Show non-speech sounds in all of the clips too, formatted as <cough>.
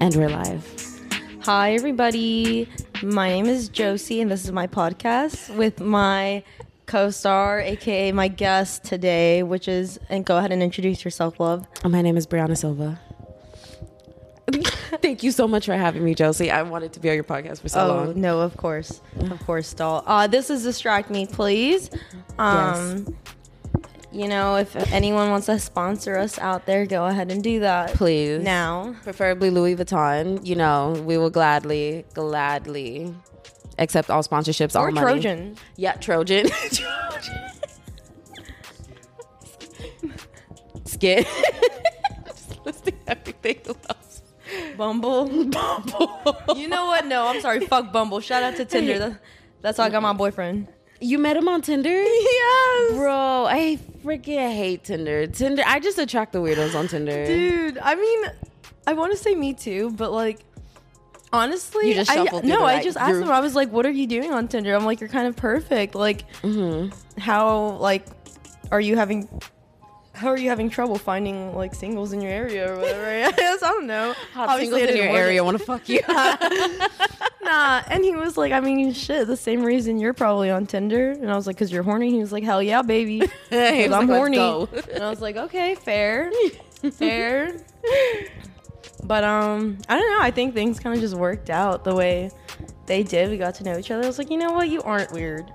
And we're live. Hi, everybody. My name is Josie, and this is my podcast with my co star, aka my guest today, which is, and go ahead and introduce yourself, love. My name is Brianna Silva. <laughs> Thank you so much for having me, Josie. I wanted to be on your podcast for so oh, long. no, of course. Of course, doll. Uh, this is Distract Me, please. Um, You know, if anyone wants to sponsor us out there, go ahead and do that. Please. Now. Preferably Louis Vuitton. You know, we will gladly, gladly accept all sponsorships, all Or money. Trojan. Yeah, Trojan. <laughs> Trojan. Skit. <laughs> Just listing everything else. Bumble. Bumble. you know what? No, I'm sorry. Fuck Bumble. Shout out to Tinder. That's how I got my boyfriend. You met him on Tinder? <laughs> Yes. Bro, I freaking hate Tinder. Tinder, I just attract the weirdos on Tinder. Dude, I mean, I want to say me too, but like, honestly, You just I, no, the I just asked him. I was like, "What are you doing on Tinder?" I'm like, "You're kind of perfect. Like, Mm-hmm. how like are you having?" How are you having trouble finding like singles in your area or whatever? <laughs> I guess I don't know. Hot Obviously, singles in your area want to fuck you. <laughs> Nah, and he was like, I mean, shit, the same reason you're probably on Tinder. And I was like, because you're horny. He was like, hell yeah, baby. <laughs> I'm like, horny. And I was like, okay, fair, fair. But um, I don't know. I think things kind of just worked out the way they did. We got to know each other. I was like, you know what, you aren't weird.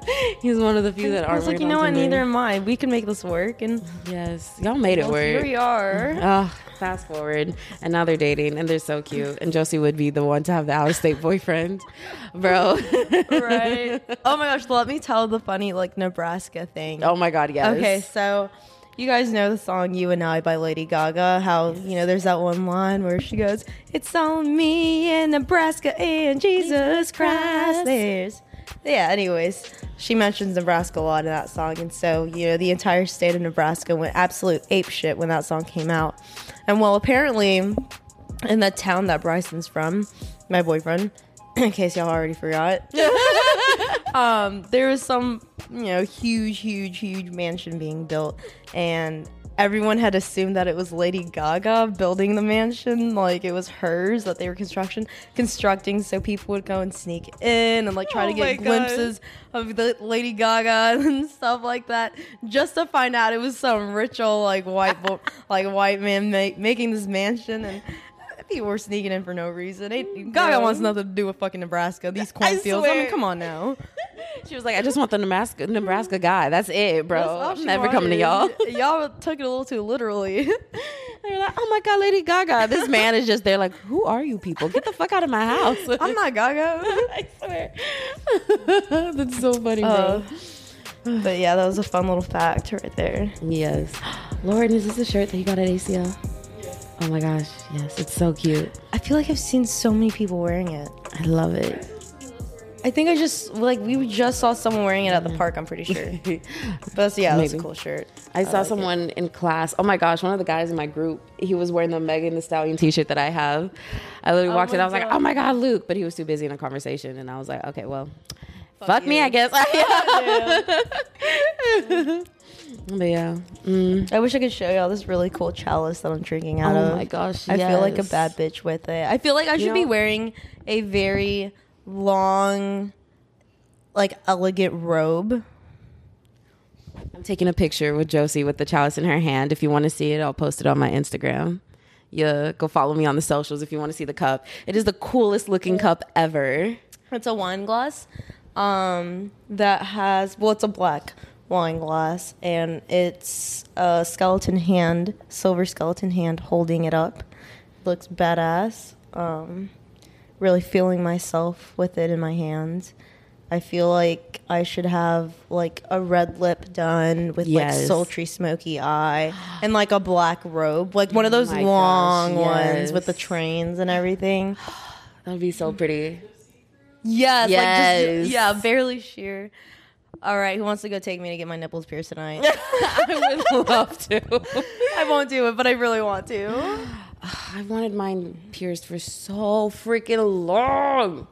<laughs> He's one of the few that I aren't. was like, you know what, neither am I. We can make this work. And Yes, y'all made it well, work. here we are. Oh, fast forward, and now they're dating, and they're so cute. And Josie would be the one to have the out of state boyfriend, <laughs> bro. <laughs> right. Oh my gosh, let me tell the funny like Nebraska thing. Oh my god, yes. Okay, so you guys know the song "You and I" by Lady Gaga. How you know there's that one line where she goes, "It's on me in Nebraska and Jesus Christ." There's yeah. Anyways, she mentions Nebraska a lot in that song, and so you know the entire state of Nebraska went absolute ape shit when that song came out. And well, apparently, in the town that Bryson's from, my boyfriend, <clears throat> in case y'all already forgot. <laughs> um, there was some, you know, huge, huge, huge mansion being built, and everyone had assumed that it was Lady Gaga building the mansion, like it was hers that they were construction constructing, so people would go and sneak in and like try Oh to get God. glimpses of the Lady Gaga <laughs> and stuff like that, just to find out it was some old like white bo- like white man ma- making this mansion and. People were sneaking in for no reason. They, Gaga Bro. wants nothing to do with fucking Nebraska. These <laughs> I cornfields. I, mean, come on now. <laughs> She was like, I just want the Nebraska Nebraska guy. That's it, bro. That's I'm never coming to y'all. <laughs> Y'all took it a little too literally. They're like, oh my god, Lady Gaga. This man is just there, like, who are you people? Get the fuck out of my house. I'm not Gaga. I swear. That's so funny, bro. Uh, but yeah, that was a fun little fact right there. yes. Lauren, is this a shirt that you got at ACL? Oh my gosh, yes, it's so cute. I feel like I've seen so many people wearing it. I love it. I think I just like we just saw someone wearing it at the park. I'm pretty sure. <laughs> But yeah, that's a cool shirt. I saw like it. someone in class. Oh my gosh, one of the guys in my group, he was wearing the Megan Thee Stallion t-shirt that I have. I literally oh walked in, I was like, oh my god, Luke, but he was too busy in a conversation, and I was like, okay, well, fuck, me, you. I guess. <laughs> <laughs> but yeah, mm. I wish I could show y'all this really cool chalice that I'm drinking out oh of. my gosh, I feel like a bad bitch with it. I feel like I should be know- wearing a very long, like elegant robe. I'm taking a picture with Josie with the chalice in her hand. If you want to see it, I'll post it on my Instagram. Yeah, go follow me on the socials if you want to see the cup. It is the coolest looking cup ever. It's a wine glass um, that has, well, it's a black wine glass, and it's a skeleton hand, silver skeleton hand holding it up. Looks badass. Um, really feeling myself with it in my hands. I feel like I should have like a red lip done with Yes. like sultry smoky eye and like a black robe, like one of those my long gosh, ones with the trains and everything. <gasps> That'd be so pretty. Yes, Yes. Like just, yeah, barely sheer. All right, who wants to go take me to get my nipples pierced tonight? <laughs> I would love to. I won't do it, but I really want to. <sighs> I wanted mine pierced for so freaking long.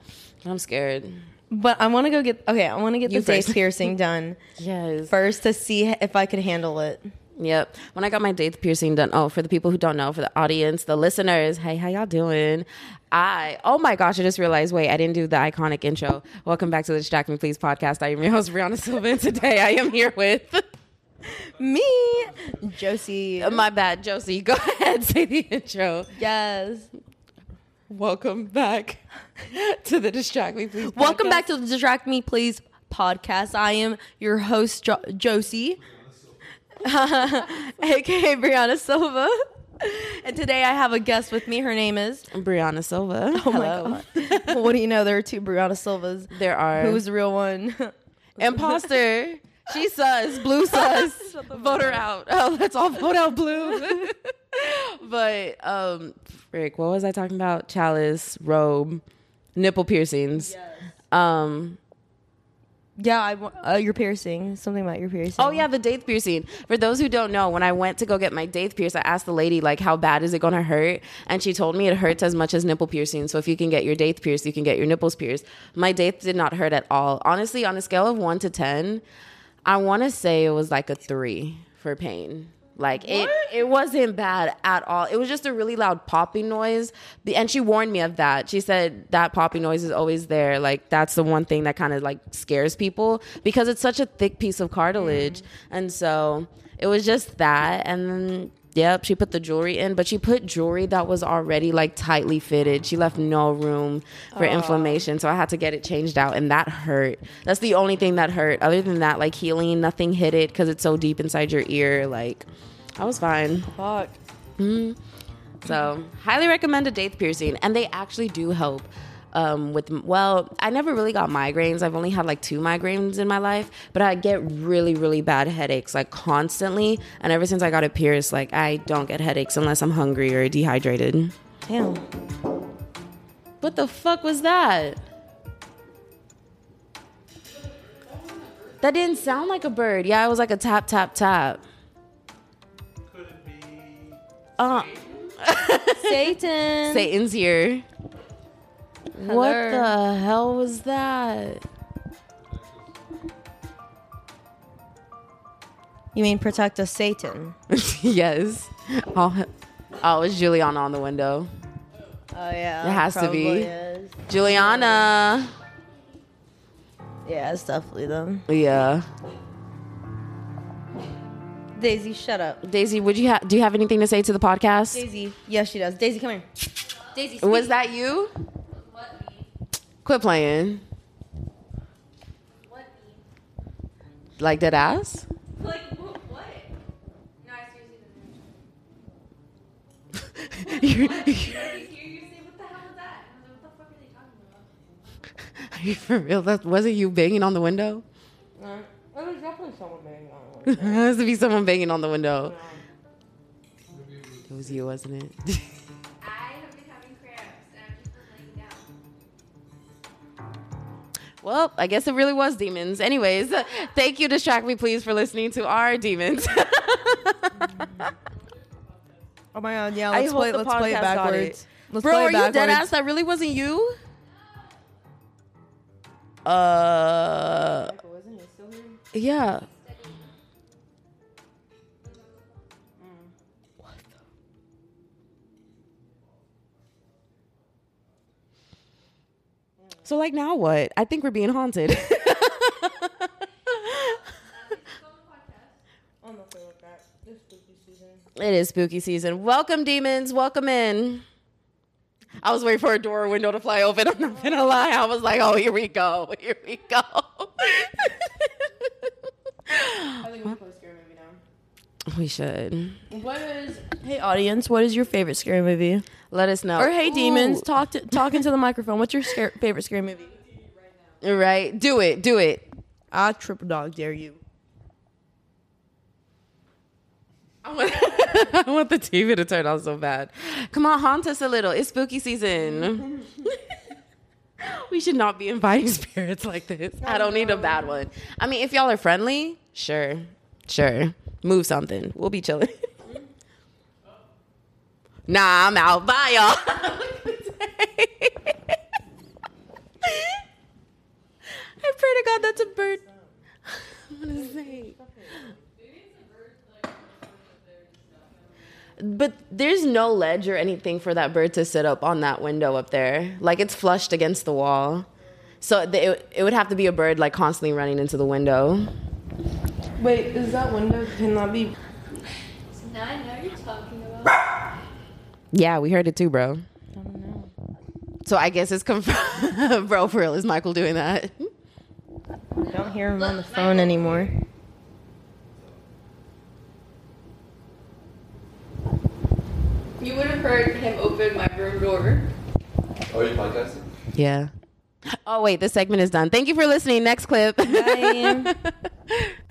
I'm scared. But I want to go get okay. I want to get You the first. piercing done <laughs> Yes. first to see if I could handle it. Yep. When I got my daith piercing done, oh, for the people who don't know, for the audience, the listeners, hey, how y'all doing? I, oh my gosh, I just realized, wait, I didn't do the iconic intro. Welcome back to the Distract Me Please podcast. I am your host, Brianna Silva, and today I am here with, <laughs> Me, Josie. Uh, my bad, Josie. Go <laughs> ahead, say the intro. yes. Welcome back to the Distract Me Please Welcome back to the Distract Me Please podcast. I am your host, jo- Josie, <laughs> aka Brianna Silva. And today I have a guest with me. Her name is. Brianna Silva. Oh Hello. my god! <laughs> well, what do you know? There are two Brianna Silvas. There are. Who's the real one? <laughs> Imposter. She sus. Blue sus. vote her out. Oh, let's all vote out blue. but um Rick, what was I talking about? Chalice, robe, nipple piercings. Um yeah, I wa- uh, your piercing. Something about your piercing. Oh yeah, the daith piercing. For those who don't know, when I went to go get my daith pierced, I asked the lady like, "How bad is it going to hurt?" And she told me it hurts as much as nipple piercing. So if you can get your daith pierced, you can get your nipples pierced. My daith did not hurt at all. Honestly, on a scale of one to ten, I want to say it was like a three for pain. Like it, it wasn't bad at all. It was just a really loud popping noise, The- and she warned me of that. She said that popping noise is always there. Like that's the one thing that kind of like scares people because it's such a thick piece of cartilage, mm. and so it was just that. And then, yep, she put the jewelry in, but she put jewelry that was already like tightly fitted. She left no room for inflammation, so I had to get it changed out, and that hurt. That's the only thing that hurt. Other than that, like healing, nothing hit it because it's so deep inside your ear. Like I was fine. fuck. Mm-hmm. So, highly recommend a daith piercing, and they actually do help. Um, with well, I never really got migraines. I've only had like two migraines in my life, but I get really, really bad headaches like constantly. And ever since I got a pierced, like I don't get headaches unless I'm hungry or dehydrated. Damn. What the fuck was that? That didn't sound like a bird. Yeah, it was like a tap, tap, tap. Could it be? Uh, Satan. <laughs> Satan's here. What the hell was that? You mean protect us, Satan? <laughs> yes. Oh, oh, it's Juliana on the window. Oh yeah. It has to be. is. Juliana. Yeah, it's definitely them. Yeah. Daisy, shut up. Daisy, would you ha- do you have anything to say to the podcast? Daisy. Yes, she does. Daisy, come here. Daisy. Was that you? Quit playing. Like dead ass? Like what? No, I seriously <laughs> you, hear you the hell is that? I was like, what the fuck are they talking about? <laughs> are you for real? That wasn't you banging on the window? Uh, it was definitely someone banging on <laughs> It has to be someone banging on the window. It was you, wasn't it? Well, I guess it really was demons. Anyways, <laughs> thank you, Distract Me Please, for listening to our demons. <laughs> Oh my god, yeah, let's hope play the let's play it backwards. it. Let's Bro, play are it you dead ass? That really wasn't you? Uh, yeah. So like now what? I think we're being haunted. <laughs> It is spooky season. Welcome, demons. Welcome in. I was waiting for a door or window to fly open. <laughs> I'm not gonna lie. I was like, oh, here we go. Here we go. <laughs> I think we play scary movie now. we should. What is Hey audience, what is your favorite scary movie? Let us know. Or hey Ooh. demons, talk to <laughs> talk into the microphone. What's your scare, favorite scary movie? Right? Do it. Do it. I triple dog dare you. I want, <laughs> I want the TV to turn on so bad. Come on, haunt us a little. It's spooky season. <laughs> we should not be inviting spirits like this. I don't need a bad one. I mean, if y'all are friendly, sure. Sure. Move something. We'll be chilling. <laughs> nah, I'm out. Bye, y'all. <laughs> I pray to God that's a bird. <laughs> I'm gonna it? But there's no ledge or anything for that bird to sit up on that window up there. Like it's flushed against the wall. So it, it would have to be a bird like constantly running into the window. Wait, is that window can that be? So now I know you're talking about. Yeah, we heard it too, bro. I don't know. So I guess it's confirmed. <laughs> bro, for real, is Michael doing that? I don't hear him on the phone anymore. You would have heard him open my room door. Oh, you podcasting? Yeah. <gasps> Oh, wait, this segment is done. Thank you for listening. Next clip. <laughs>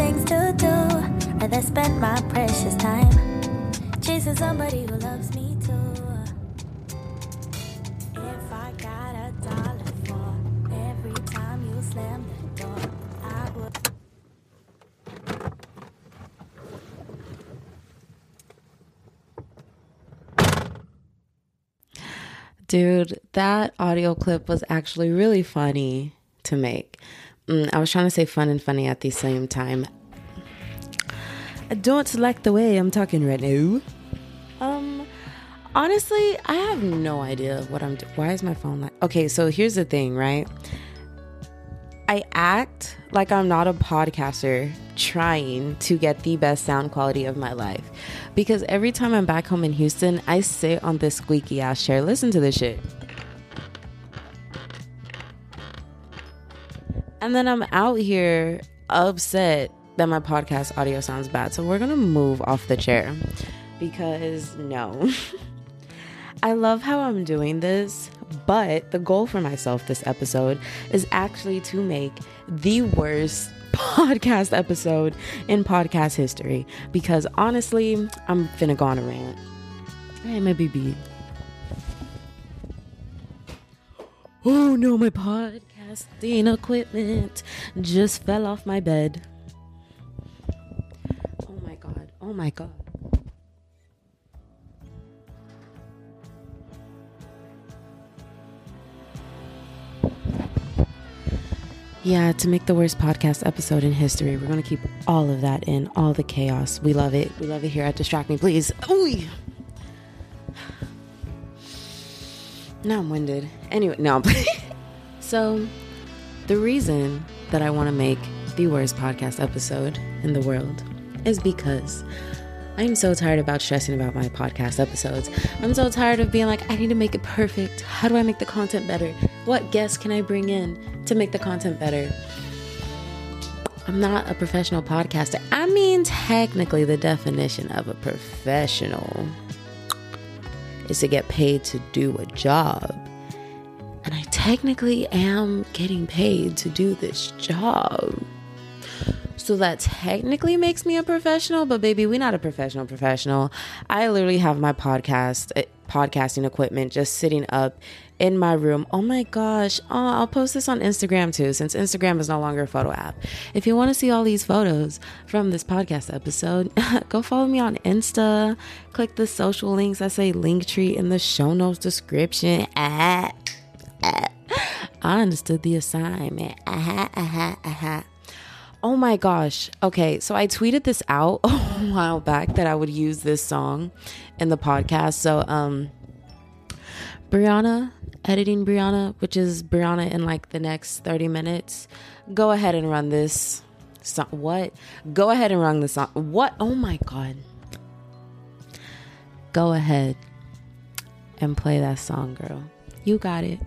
things to do. Rather spend my precious time chasing somebody who loves me too. If I got a dollar for every time you slam the door, I would. Dude, that audio clip was actually really funny to make. Mm, I was trying to say fun and funny at the same time. I don't like the way I'm talking right now. Um, honestly, I have no idea what I'm doing. Why is my phone like? Okay, so here's the thing, right? I act like I'm not a podcaster trying to get the best sound quality of my life. Because every time I'm back home in Houston, I sit on this squeaky ass chair. Listen to this shit. And then I'm out here upset that my podcast audio sounds bad. So we're going to move off the chair because no. <laughs> I love how I'm doing this, but the goal for myself this episode is actually to make the worst <laughs> podcast episode in podcast history because honestly, I'm finna go on a rant. Hey, my baby. Oh no, my podcasting equipment just fell off my bed. Oh my god. Oh my god. Yeah, to make the worst podcast episode in history, we're going to keep all of that in, all the chaos. We love it. We love it here at Distract Me, please. Ooh. Now I'm winded. Anyway, no. <laughs> so, the reason that I want to make the worst podcast episode in the world is because I'm so tired about stressing about my podcast episodes. I'm so tired of being like, I need to make it perfect. How do I make the content better? What guests can I bring in to make the content better? I'm not a professional podcaster. I mean, technically, the definition of a professional is to get paid to do a job. And I technically am getting paid to do this job. So that technically makes me a professional, but baby, we're not a professional professional. I literally have my podcast eh, podcasting equipment just sitting up in my room. Oh my gosh. Oh, I'll post this on Instagram too, since Instagram is no longer a photo app. If you want to see all these photos from this podcast episode, <laughs> go follow me on Insta. Click the social links. I say Linktree in the show notes description. Ah. <laughs> I understood the assignment. Aha, aha, aha. Oh my gosh. Okay, so I tweeted this out <laughs> a while back that I would use this song in the podcast. So, um, Brianna, editing Brianna, which is Brianna in like the next 30 minutes, go ahead and run this So, what? Go ahead and run this song. What? Oh my God. Go ahead and play that song, girl. You got it.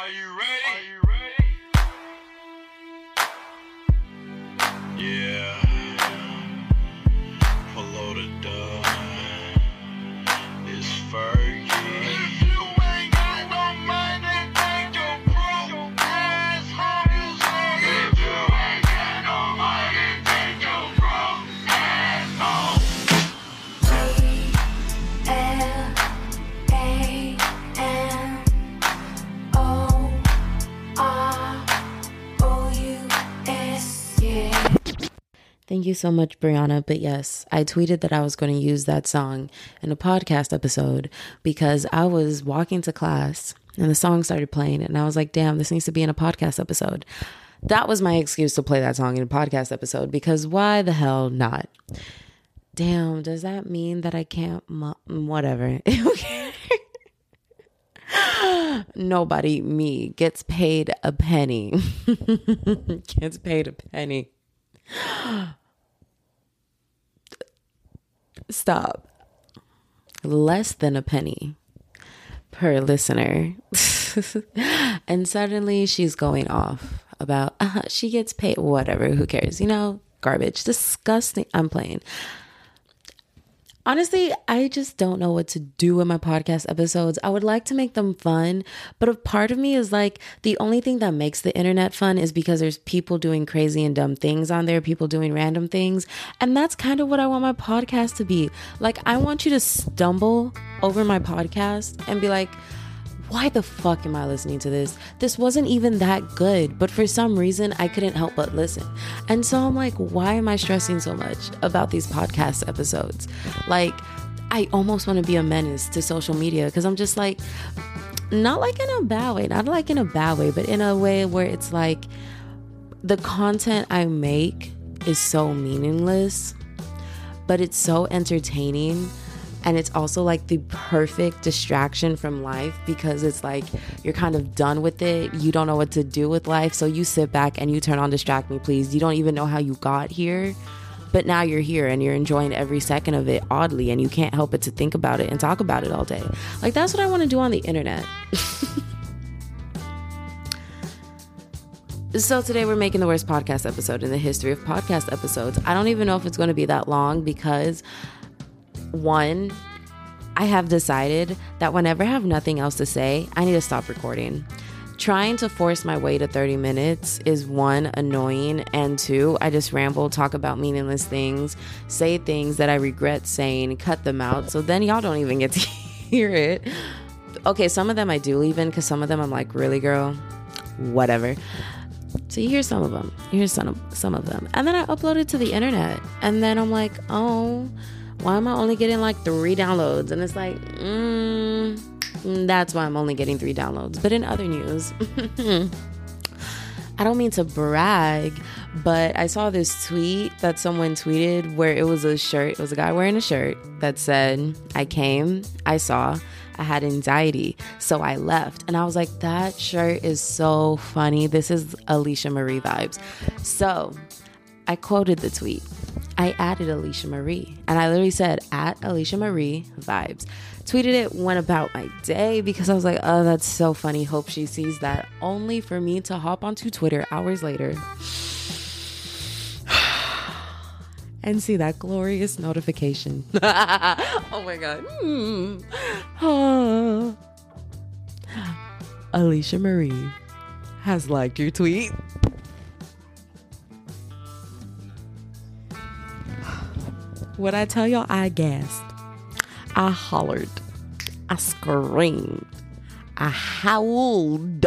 Are you ready? Thank you so much, Brianna. But yes, I tweeted that I was going to use that song in a podcast episode because I was walking to class and the song started playing, and I was like, damn, this needs to be in a podcast episode. That was my excuse to play that song in a podcast episode because why the hell not? Damn, does that mean that I can't? Mo- whatever. Okay. <laughs> Nobody, me, gets paid a penny. <laughs> gets paid a penny. Stop. Less than a penny per listener. <laughs> and suddenly she's going off about uh, she gets paid whatever who cares you know garbage disgusting i'm playing Honestly, I just don't know what to do with my podcast episodes. I would like to make them fun, but a part of me is like the only thing that makes the internet fun is because there's people doing crazy and dumb things on there, people doing random things. And that's kind of what I want my podcast to be. Like, I want you to stumble over my podcast and be like, why the fuck am I listening to this? This wasn't even that good, but for some reason I couldn't help but listen. And so I'm like, why am I stressing so much about these podcast episodes? Like, I almost want to be a menace to social media because I'm just like, not like in a bad way, not like in a bad way, but in a way where it's like the content I make is so meaningless, but it's so entertaining and it's also like the perfect distraction from life because it's like you're kind of done with it. You don't know what to do with life. So you sit back and you turn on Distract Me Please. You don't even know how you got here. But now you're here and you're enjoying every second of it oddly, and you can't help but to think about it and talk about it all day. Like, that's what I want to do on the internet. <laughs> So today we're making the worst podcast episode in the history of podcast episodes. I don't even know if it's going to be that long because one, I have decided that whenever I have nothing else to say, I need to stop recording. Trying to force my way to 30 minutes is one, annoying, and two, I just ramble, talk about meaningless things, say things that I regret saying, cut them out, so then y'all don't even get to <laughs> hear it. Okay, some of them I do leave in because some of them I'm like, really, girl? Whatever. So you hear some of them, you hear some of, some of them, and then I upload it to the internet, and then I'm like, oh, why am I only getting like three downloads? And it's like, mm, that's why I'm only getting three downloads. But in other news, <laughs> I don't mean to brag, but I saw this tweet that someone tweeted where it was a shirt, it was a guy wearing a shirt that said, I came, I saw, I had anxiety, so I left. And I was like, that shirt is so funny. This is Alicia Marie vibes. So I quoted the tweet. I added Alicia Marie and I literally said, at Alicia Marie vibes. Tweeted it, went about my day because I was like, oh, that's so funny. Hope she sees that. Only for me to hop onto Twitter hours later <sighs> and see that glorious notification. <laughs> oh my God. Mm. <sighs> Alicia Marie has liked your tweet. When I tell y'all I gasped, I hollered, I screamed, I howled.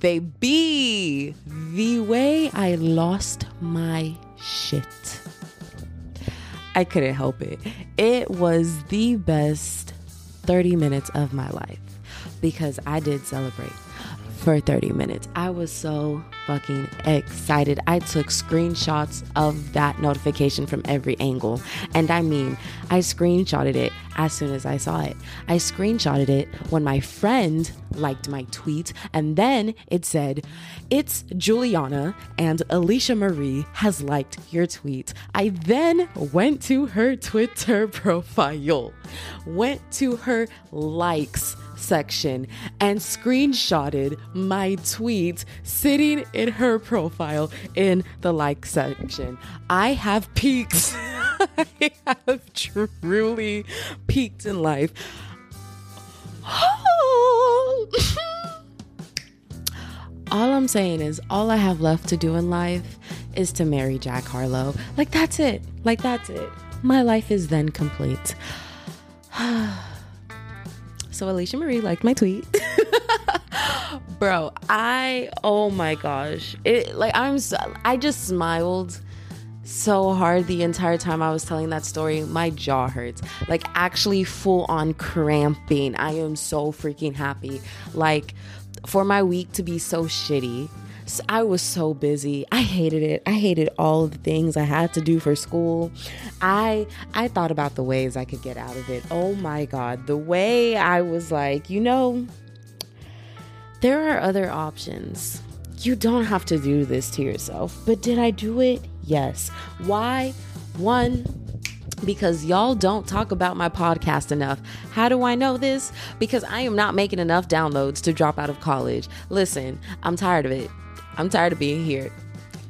Baby, the way I lost my shit. I couldn't help it. It was the best 30 minutes of my life. because I did celebrate for 30 minutes. I was so fucking excited. I took screenshots of that notification from every angle. And I mean, I screenshotted it as soon as I saw it. I screenshotted it when my friend liked my tweet, and then it said, It's Juliana and Alicia Marie has liked your tweet. I then went to her Twitter <laughs> profile, went to her likes section and screenshotted my tweet sitting in her profile in the like section. I have peaked. <laughs> <laughs> I have truly peaked in life. <gasps> all I'm saying is, all I have left to do in life is to marry Jack Harlow. Like, that's it. Like, that's it. My life is then complete. <sighs> So Alicia Marie liked my tweet. <laughs> Bro, I oh my gosh. It like I'm so, I just smiled so hard the entire time I was telling that story. My jaw hurts. Like actually full on cramping. I am so freaking happy. Like for my week to be so shitty. I was so busy. I hated it. I hated all the things I had to do for school. I I thought about the ways I could get out of it. Oh my god, the way I was like, you know, there are other options. You don't have to do this to yourself. But did I do it? Yes. Why? One, because y'all don't talk about my podcast enough. How do I know this? Because I am not making enough downloads to drop out of college. Listen, I'm tired of it. I'm tired of being here.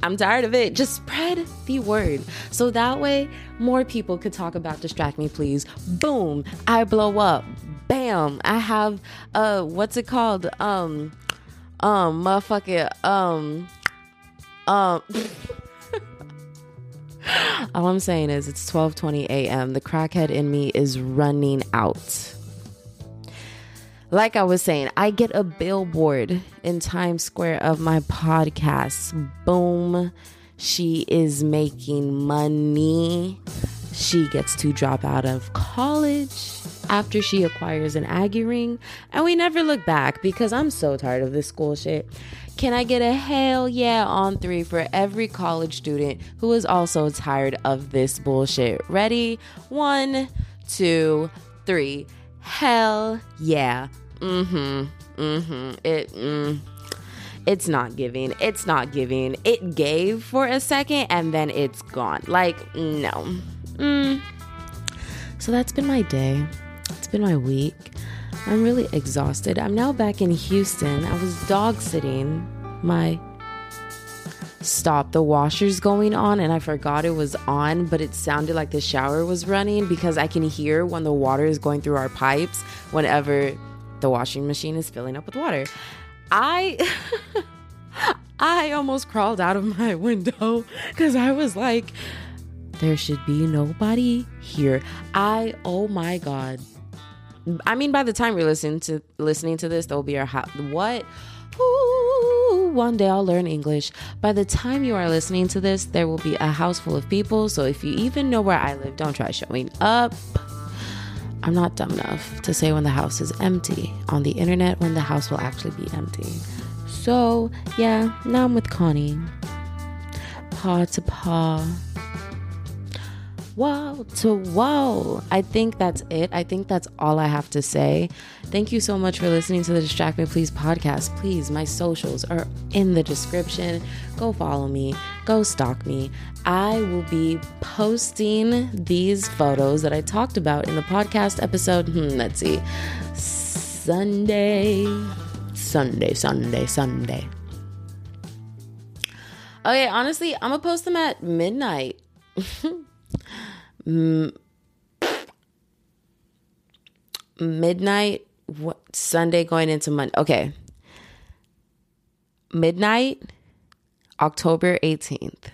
I'm tired of it. Just spread the word. So that way, more people could talk about Distract Me Please. Boom, I blow up. Bam, I have uh what's it called? Um um motherfucker um um <laughs> <laughs> All I'm saying is it's 12:20 a.m. The crackhead in me is running out. Like I was saying, I get a billboard in Times Square of my podcast. Boom. She is making money. She gets to drop out of college after she acquires an Aggie ring. And we never look back because I'm so tired of this school shit. Can I get a hell yeah on three for every college student who is also tired of this bullshit? Ready? One, two, three. Hell yeah. Mm-hmm. Mm-hmm. It mm, it's not giving. It's not giving. It gave for a second and then it's gone. Like, no. Mm. So that's been my day. It's been my week. I'm really exhausted. I'm now back in Houston. I was dog sitting my stop. The washer's going on and I forgot it was on, but it sounded like the shower was running because I can hear when the water is going through our pipes whenever the washing machine is filling up with water. I <laughs> I almost crawled out of my window <laughs> cuz I was like there should be nobody here. I oh my god. I mean by the time you're listening to listening to this there'll be a house what Ooh, one day I'll learn English. By the time you are listening to this, there will be a house full of people. So if you even know where I live, don't try showing up. I'm not dumb enough to say when the house is empty on the internet when the house will actually be empty. So, yeah, now I'm with Connie. Paw to paw. Wow to wow. I think that's it. I think that's all I have to say. Thank you so much for listening to the Distract Me Please podcast. Please, my socials are in the description. Go follow me, go stalk me. I will be posting these photos that I talked about in the podcast episode. Hmm, let's see. Sunday. Sunday, Sunday, Sunday. Okay, honestly, I'm gonna post them at midnight. <laughs> midnight what sunday going into monday okay. Midnight october 18th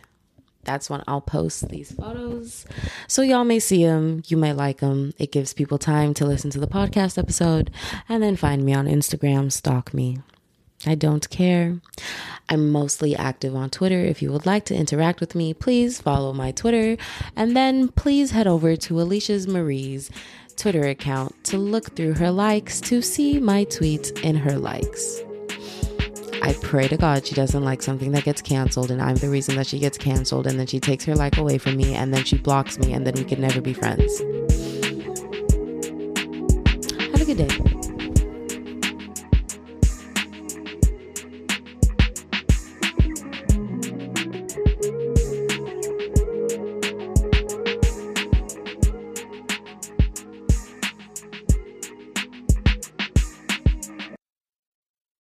that's when i'll post these photos. So y'all may see them you may like them it gives people time to listen to the podcast episode and then find me on instagram stalk me I don't care. I'm mostly active on Twitter. If you would like to interact with me, please follow my Twitter. And then please head over to Alicia's Marie's Twitter account to look through her likes to see my tweets in her likes. I pray to God she doesn't like something that gets canceled and I'm the reason that she gets canceled and then she takes her like away from me and then she blocks me and then we could never be friends. Have a good day.